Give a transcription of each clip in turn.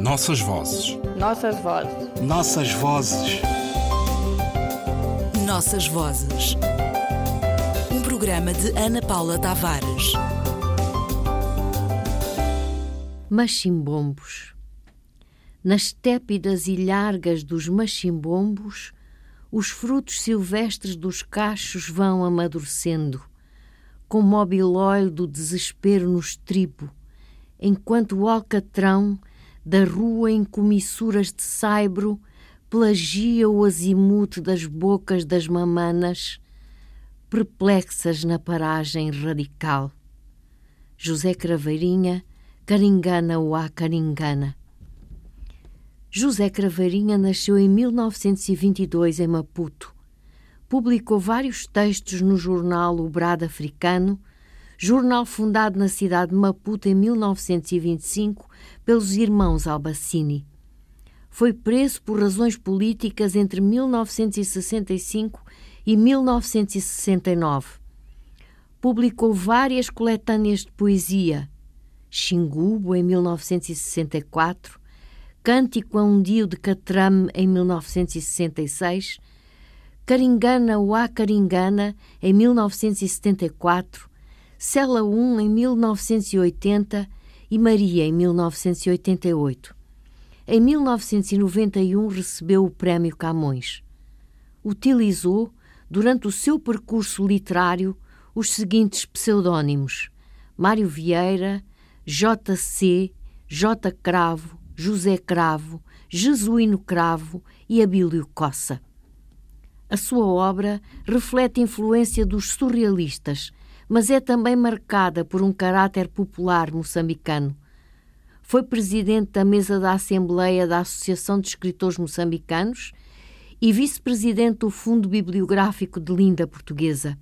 Nossas vozes. Nossas vozes. Nossas vozes. Nossas vozes. Um programa de Ana Paula Tavares. Machimbombos. Nas tépidas e largas dos machimbombos, os frutos silvestres dos cachos vão amadurecendo, com mobilóide do desespero no estribo, enquanto o alcatrão da rua em comissuras de saibro plagia o azimute das bocas das mamanas, perplexas na paragem radical. José Craveirinha, Caringana ou a Caringana. José Craveirinha nasceu em 1922 em Maputo. Publicou vários textos no jornal O Brado Africano, jornal fundado na cidade de Maputo em 1925 pelos irmãos Albacini. Foi preso por razões políticas entre 1965 e 1969. Publicou várias coletâneas de poesia. Xingubo, em 1964, Cântico a um Dio de Catrame, em 1966, Caringana Uá Caringana, em 1974, Cela 1 em 1980 e Maria em 1988. Em 1991 recebeu o Prémio Camões. Utilizou, durante o seu percurso literário, os seguintes pseudônimos: Mário Vieira, J.C., J. Cravo, José Cravo, Jesuíno Cravo e Abílio Cossa. A sua obra reflete influência dos surrealistas, mas é também marcada por um caráter popular moçambicano. Foi presidente da mesa da Assembleia da Associação de Escritores Moçambicanos e vice-presidente do Fundo Bibliográfico de Linda Portuguesa.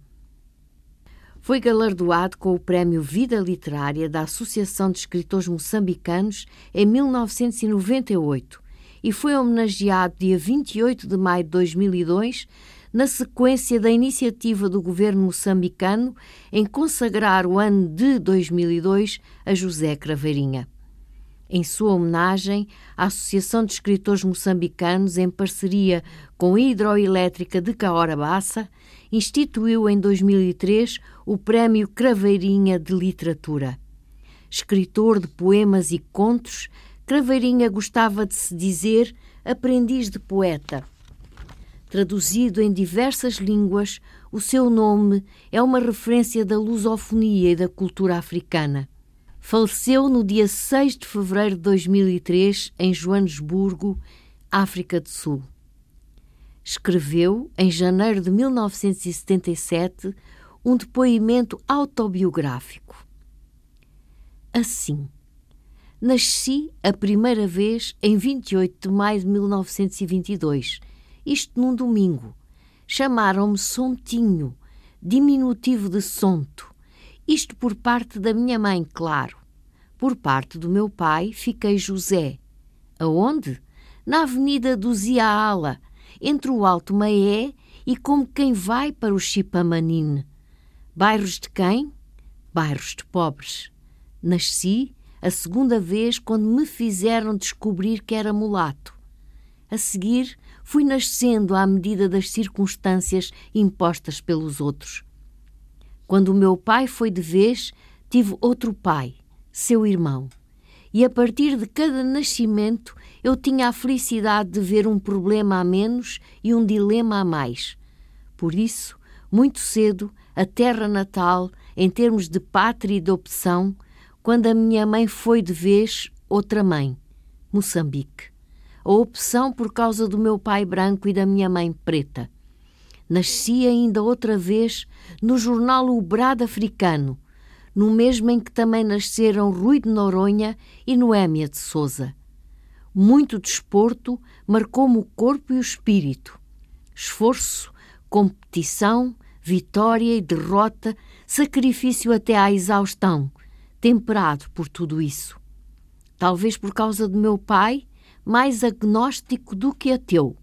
Foi galardoado com o Prémio Vida Literária da Associação de Escritores Moçambicanos em 1998 e foi homenageado dia 28 de maio de 2002 na sequência da iniciativa do governo moçambicano em consagrar o ano de 2002 a José Craveirinha. Em sua homenagem, a Associação de Escritores Moçambicanos, em parceria com a Hidroelétrica de Caora Bassa, instituiu em 2003 o Prémio Craveirinha de Literatura. Escritor de poemas e contos, Craveirinha gostava de se dizer aprendiz de poeta. Traduzido em diversas línguas, o seu nome é uma referência da lusofonia e da cultura africana. Faleceu no dia 6 de fevereiro de 2003 em Joanesburgo, África do Sul. Escreveu, em janeiro de 1977, um depoimento autobiográfico. Assim, nasci a primeira vez em 28 de maio de 1922 isto num domingo. Chamaram-me Sontinho, diminutivo de Sonto. Isto por parte da minha mãe, claro. Por parte do meu pai, fiquei José. Aonde? Na Avenida do Ziaala, entre o Alto Maé e como quem vai para o Chipamanine. Bairros de quem? Bairros de pobres. Nasci a segunda vez quando me fizeram descobrir que era mulato. A seguir, fui nascendo à medida das circunstâncias impostas pelos outros. Quando o meu pai foi de vez, tive outro pai, seu irmão. E a partir de cada nascimento eu tinha a felicidade de ver um problema a menos e um dilema a mais. Por isso, muito cedo, a terra natal, em termos de pátria e de opção, quando a minha mãe foi de vez outra mãe, Moçambique a opção por causa do meu pai branco e da minha mãe preta. Nasci ainda outra vez no jornal O Brado Africano, no mesmo em que também nasceram Rui de Noronha e Noémia de Souza. Muito desporto marcou-me o corpo e o espírito. Esforço, competição, vitória e derrota, sacrifício até à exaustão, temperado por tudo isso. Talvez por causa do meu pai, mais agnóstico do que ateu,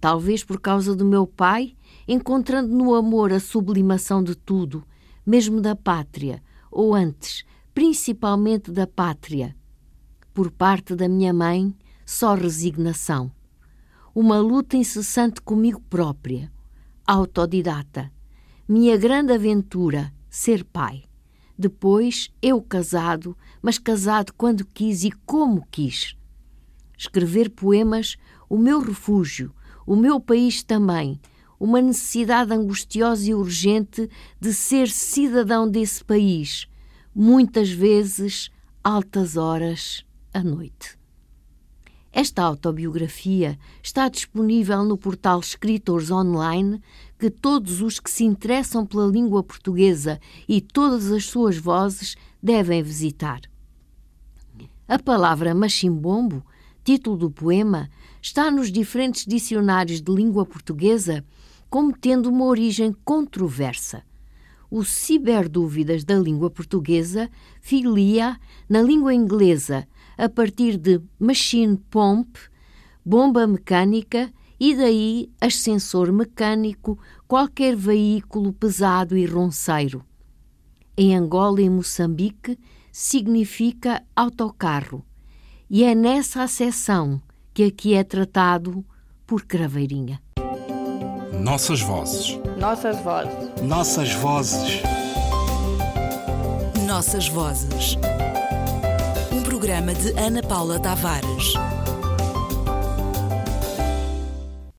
talvez por causa do meu pai, encontrando no amor a sublimação de tudo, mesmo da pátria, ou antes, principalmente da pátria. por parte da minha mãe, só resignação. Uma luta incessante comigo própria, autodidata. Minha grande aventura, ser pai. Depois, eu casado, mas casado quando quis e como quis. Escrever poemas, o meu refúgio, o meu país também, uma necessidade angustiosa e urgente de ser cidadão desse país, muitas vezes altas horas à noite. Esta autobiografia está disponível no portal Escritores Online, que todos os que se interessam pela língua portuguesa e todas as suas vozes devem visitar. A palavra machimbombo, título do poema, está nos diferentes dicionários de língua portuguesa como tendo uma origem controversa. O Ciberdúvidas da língua portuguesa filia na língua inglesa a partir de machine pump, bomba mecânica e daí ascensor mecânico, qualquer veículo pesado e ronceiro. Em Angola e Moçambique significa autocarro, e é nessa acessão que aqui é tratado por craveirinha. Nossas vozes. Nossas vozes. Nossas vozes. Nossas vozes. Um programa de Ana Paula Tavares.